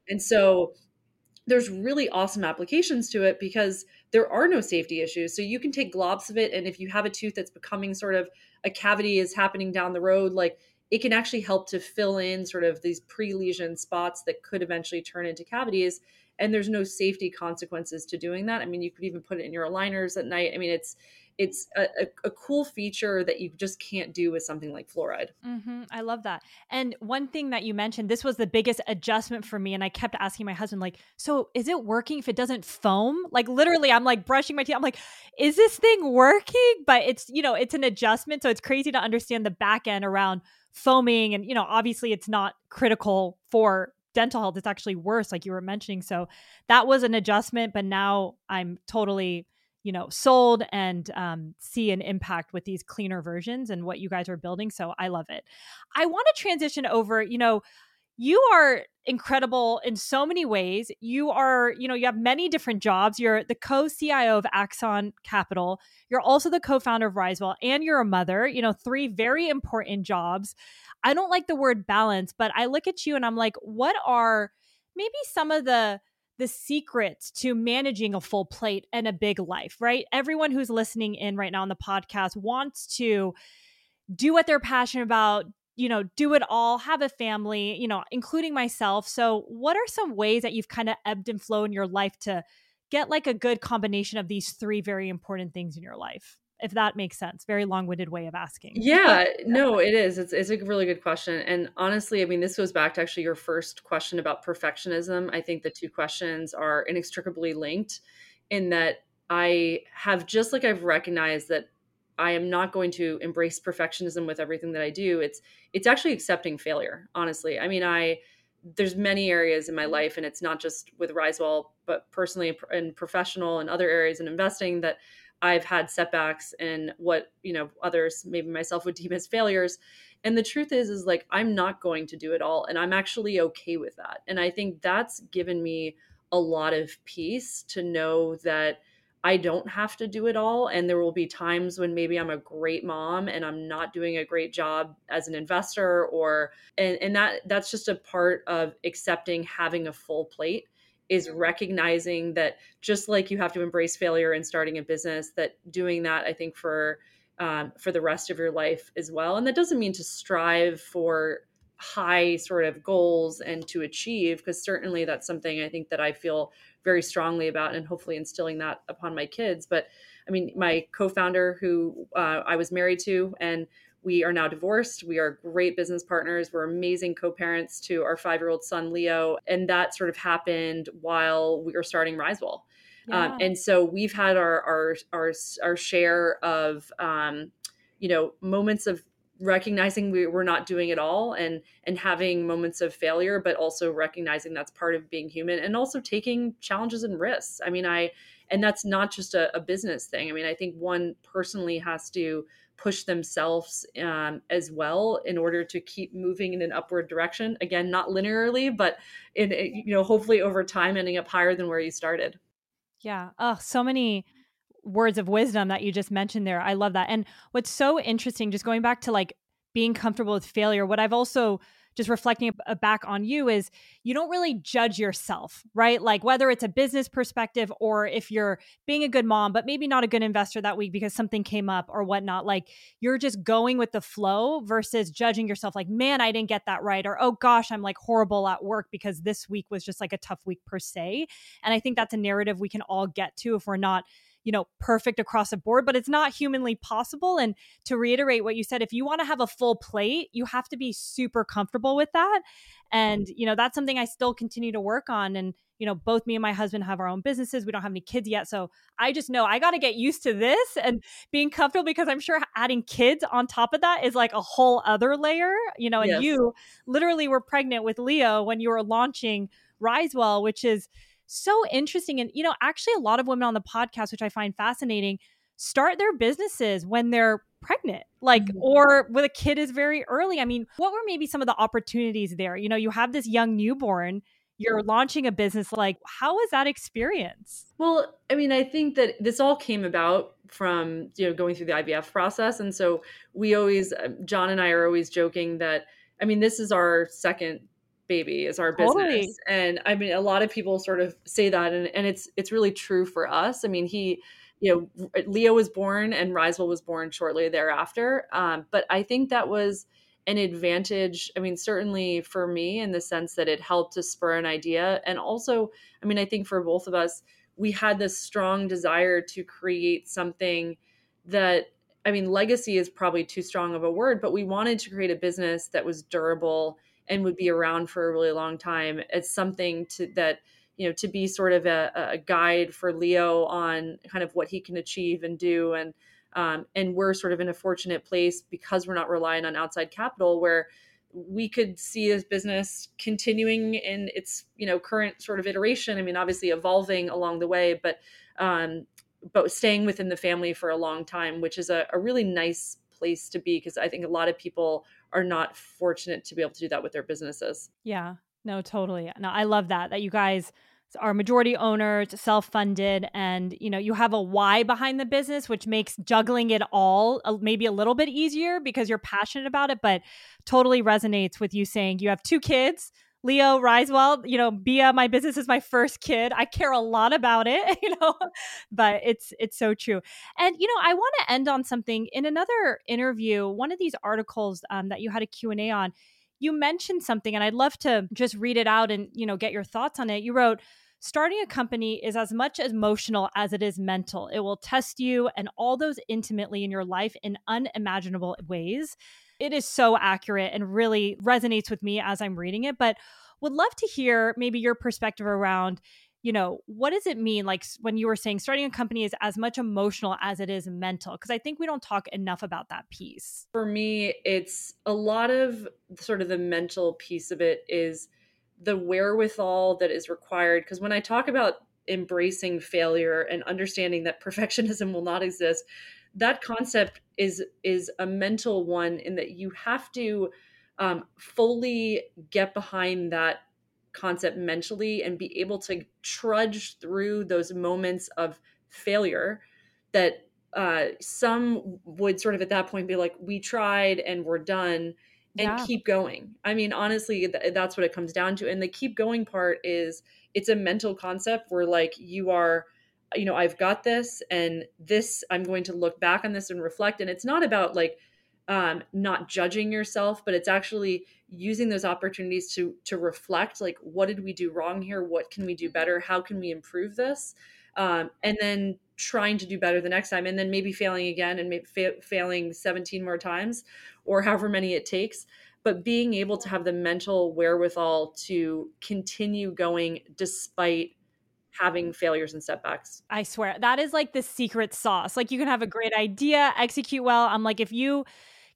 And so there's really awesome applications to it because there are no safety issues. So you can take globs of it, and if you have a tooth that's becoming sort of a cavity is happening down the road, like it can actually help to fill in sort of these pre lesion spots that could eventually turn into cavities. And there's no safety consequences to doing that. I mean, you could even put it in your aligners at night. I mean, it's it's a, a, a, cool feature that you just can't do with something like fluoride. Mm-hmm. I love that. And one thing that you mentioned, this was the biggest adjustment for me. And I kept asking my husband, like, so is it working if it doesn't foam? Like, literally, I'm like brushing my teeth. I'm like, is this thing working? But it's, you know, it's an adjustment. So it's crazy to understand the back end around foaming. And, you know, obviously it's not critical for dental health. It's actually worse, like you were mentioning. So that was an adjustment. But now I'm totally you know sold and um, see an impact with these cleaner versions and what you guys are building so i love it. I want to transition over you know you are incredible in so many ways. You are you know you have many different jobs. You're the co-cio of axon capital. You're also the co-founder of risewell and you're a mother you know three very important jobs. I don't like the word balance but i look at you and i'm like what are maybe some of the the secret to managing a full plate and a big life, right? Everyone who's listening in right now on the podcast wants to do what they're passionate about, you know, do it all, have a family, you know, including myself. So, what are some ways that you've kind of ebbed and flowed in your life to get like a good combination of these three very important things in your life? If that makes sense. Very long-winded way of asking. Yeah, no, it is. It's it's a really good question. And honestly, I mean, this goes back to actually your first question about perfectionism. I think the two questions are inextricably linked in that I have just like I've recognized that I am not going to embrace perfectionism with everything that I do. It's it's actually accepting failure, honestly. I mean, I there's many areas in my mm-hmm. life, and it's not just with Risewell, but personally and professional and other areas in investing that I've had setbacks and what you know others, maybe myself, would deem as failures. And the truth is, is like I'm not going to do it all, and I'm actually okay with that. And I think that's given me a lot of peace to know that I don't have to do it all. And there will be times when maybe I'm a great mom and I'm not doing a great job as an investor or and, and that that's just a part of accepting having a full plate is recognizing that just like you have to embrace failure in starting a business, that doing that, I think for um, for the rest of your life as well. And that doesn't mean to strive for high sort of goals and to achieve, because certainly that's something I think that I feel very strongly about and hopefully instilling that upon my kids. But I mean, my co founder, who uh, I was married to, and we are now divorced. We are great business partners. We're amazing co parents to our five year old son, Leo. And that sort of happened while we were starting Risewell. Um, yeah. Um, and so we've had our, our, our, our share of, um, you know, moments of recognizing we, we're not doing it all and and having moments of failure but also recognizing that's part of being human and also taking challenges and risks i mean i and that's not just a, a business thing i mean i think one personally has to push themselves um, as well in order to keep moving in an upward direction again not linearly but in you know hopefully over time ending up higher than where you started yeah oh so many words of wisdom that you just mentioned there. I love that. And what's so interesting, just going back to like being comfortable with failure, what I've also just reflecting uh, back on you is you don't really judge yourself, right? Like whether it's a business perspective or if you're being a good mom, but maybe not a good investor that week because something came up or whatnot. Like you're just going with the flow versus judging yourself, like, man, I didn't get that right. Or, oh gosh, I'm like horrible at work because this week was just like a tough week per se. And I think that's a narrative we can all get to if we're not you know, perfect across the board, but it's not humanly possible. And to reiterate what you said, if you want to have a full plate, you have to be super comfortable with that. And, you know, that's something I still continue to work on. And, you know, both me and my husband have our own businesses. We don't have any kids yet. So I just know I got to get used to this and being comfortable because I'm sure adding kids on top of that is like a whole other layer, you know, and yes. you literally were pregnant with Leo when you were launching Risewell, which is, so interesting. And, you know, actually, a lot of women on the podcast, which I find fascinating, start their businesses when they're pregnant, like, mm-hmm. or when a kid is very early. I mean, what were maybe some of the opportunities there? You know, you have this young newborn, you're launching a business. Like, how was that experience? Well, I mean, I think that this all came about from, you know, going through the IVF process. And so we always, uh, John and I are always joking that, I mean, this is our second baby is our totally. business and i mean a lot of people sort of say that and, and it's it's really true for us i mean he you know leo was born and risewell was born shortly thereafter um, but i think that was an advantage i mean certainly for me in the sense that it helped to spur an idea and also i mean i think for both of us we had this strong desire to create something that i mean legacy is probably too strong of a word but we wanted to create a business that was durable and would be around for a really long time. It's something to that you know to be sort of a, a guide for leo on kind of what he can achieve and do. And um, and we're sort of in a fortunate place because we're not relying on outside capital where we could see this business continuing in its you know current sort of iteration. I mean obviously evolving along the way but um, but staying within the family for a long time which is a, a really nice place to be because i think a lot of people are not fortunate to be able to do that with their businesses. Yeah. No, totally. No, I love that that you guys are majority owners, self-funded and you know, you have a why behind the business which makes juggling it all maybe a little bit easier because you're passionate about it, but totally resonates with you saying you have two kids Leo Risewell, you know, Beeya, my business is my first kid. I care a lot about it, you know, but it's it's so true. And you know, I want to end on something. In another interview, one of these articles um, that you had a Q and A on, you mentioned something, and I'd love to just read it out and you know get your thoughts on it. You wrote. Starting a company is as much emotional as it is mental. It will test you and all those intimately in your life in unimaginable ways. It is so accurate and really resonates with me as I'm reading it, but would love to hear maybe your perspective around you know what does it mean like when you were saying starting a company is as much emotional as it is mental because i think we don't talk enough about that piece. For me it's a lot of sort of the mental piece of it is the wherewithal that is required because when I talk about embracing failure and understanding that perfectionism will not exist that concept is is a mental one in that you have to um, fully get behind that concept mentally and be able to trudge through those moments of failure that uh, some would sort of at that point be like we tried and we're done and yeah. keep going i mean honestly th- that's what it comes down to and the keep going part is it's a mental concept where like you are you know i've got this and this i'm going to look back on this and reflect. And it's not about like um not judging yourself but it's actually using those opportunities to to reflect like what did we do wrong here? What can we do better? How can we improve this? Um and then trying to do better the next time and then maybe failing again and maybe fa- failing 17 more times or however many it takes. But being able to have the mental wherewithal to continue going despite having failures and setbacks. I swear that is like the secret sauce. Like you can have a great idea, execute well. I'm like, if you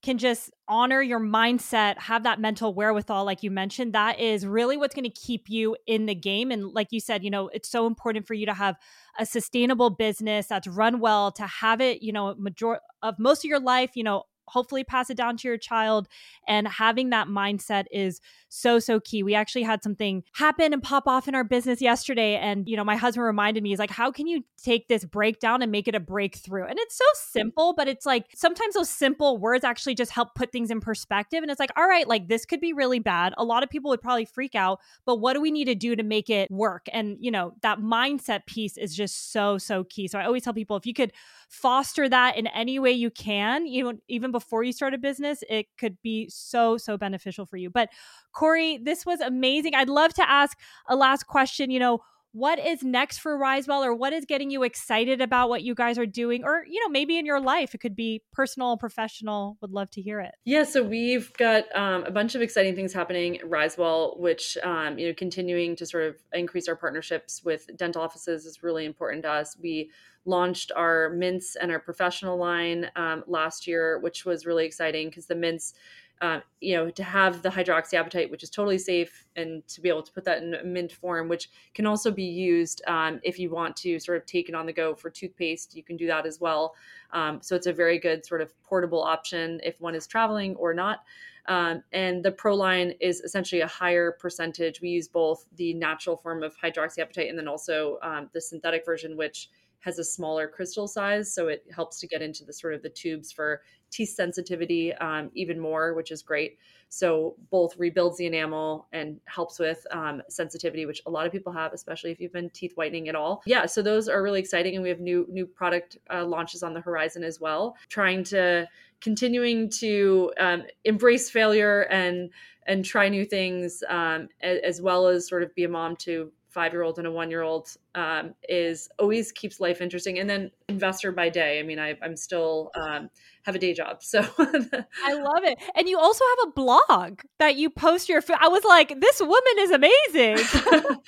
can just honor your mindset, have that mental wherewithal, like you mentioned, that is really what's going to keep you in the game. And like you said, you know, it's so important for you to have a sustainable business that's run well, to have it, you know, major of most of your life, you know, hopefully pass it down to your child. And having that mindset is so, so key. We actually had something happen and pop off in our business yesterday. And, you know, my husband reminded me, he's like, how can you take this breakdown and make it a breakthrough? And it's so simple, but it's like sometimes those simple words actually just help put things in perspective. And it's like, all right, like this could be really bad. A lot of people would probably freak out, but what do we need to do to make it work? And, you know, that mindset piece is just so, so key. So I always tell people if you could foster that in any way you can, you know, even before you start a business, it could be so, so beneficial for you. But Kori, this was amazing. I'd love to ask a last question. You know, what is next for Risewell or what is getting you excited about what you guys are doing or you know maybe in your life it could be personal professional would love to hear it yeah so we've got um, a bunch of exciting things happening at Risewell which um, you know continuing to sort of increase our partnerships with dental offices is really important to us we launched our mints and our professional line um, last year which was really exciting because the mints uh, you know, to have the hydroxyapatite, which is totally safe, and to be able to put that in mint form, which can also be used um, if you want to sort of take it on the go for toothpaste. You can do that as well. Um, so it's a very good sort of portable option if one is traveling or not. Um, and the Pro line is essentially a higher percentage. We use both the natural form of hydroxyapatite and then also um, the synthetic version, which has a smaller crystal size, so it helps to get into the sort of the tubes for teeth sensitivity um, even more, which is great. So both rebuilds the enamel and helps with um, sensitivity, which a lot of people have, especially if you've been teeth whitening at all. Yeah, so those are really exciting, and we have new new product uh, launches on the horizon as well. Trying to continuing to um, embrace failure and and try new things um, as, as, well as sort of be a mom to five year old and a one year old um, is always keeps life interesting. And then investor by day. I mean, I, am still um, have a day job, so I love it. And you also have a blog that you post your. I was like, this woman is amazing.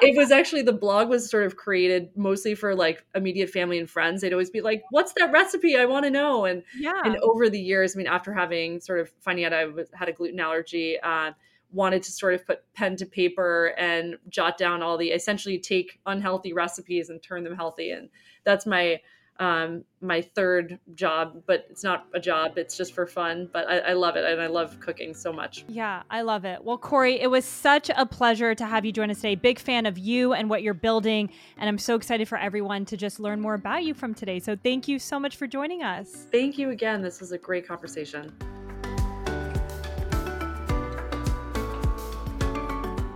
it was actually the blog was sort of created mostly for like immediate family and friends. They'd always be like, "What's that recipe? I want to know." And yeah, and over the years, I mean, after having sort of finding out I was, had a gluten allergy. Uh, wanted to sort of put pen to paper and jot down all the essentially take unhealthy recipes and turn them healthy and that's my um, my third job, but it's not a job. It's just for fun. But I, I, love it, and I love cooking so much. Yeah, I love it. Well, Kori, it was such a pleasure to have you join us today. Big fan of you and what you're building, and I'm so excited for everyone to just learn more about you from today. So thank you so much for joining us. Thank you again. This was a great conversation.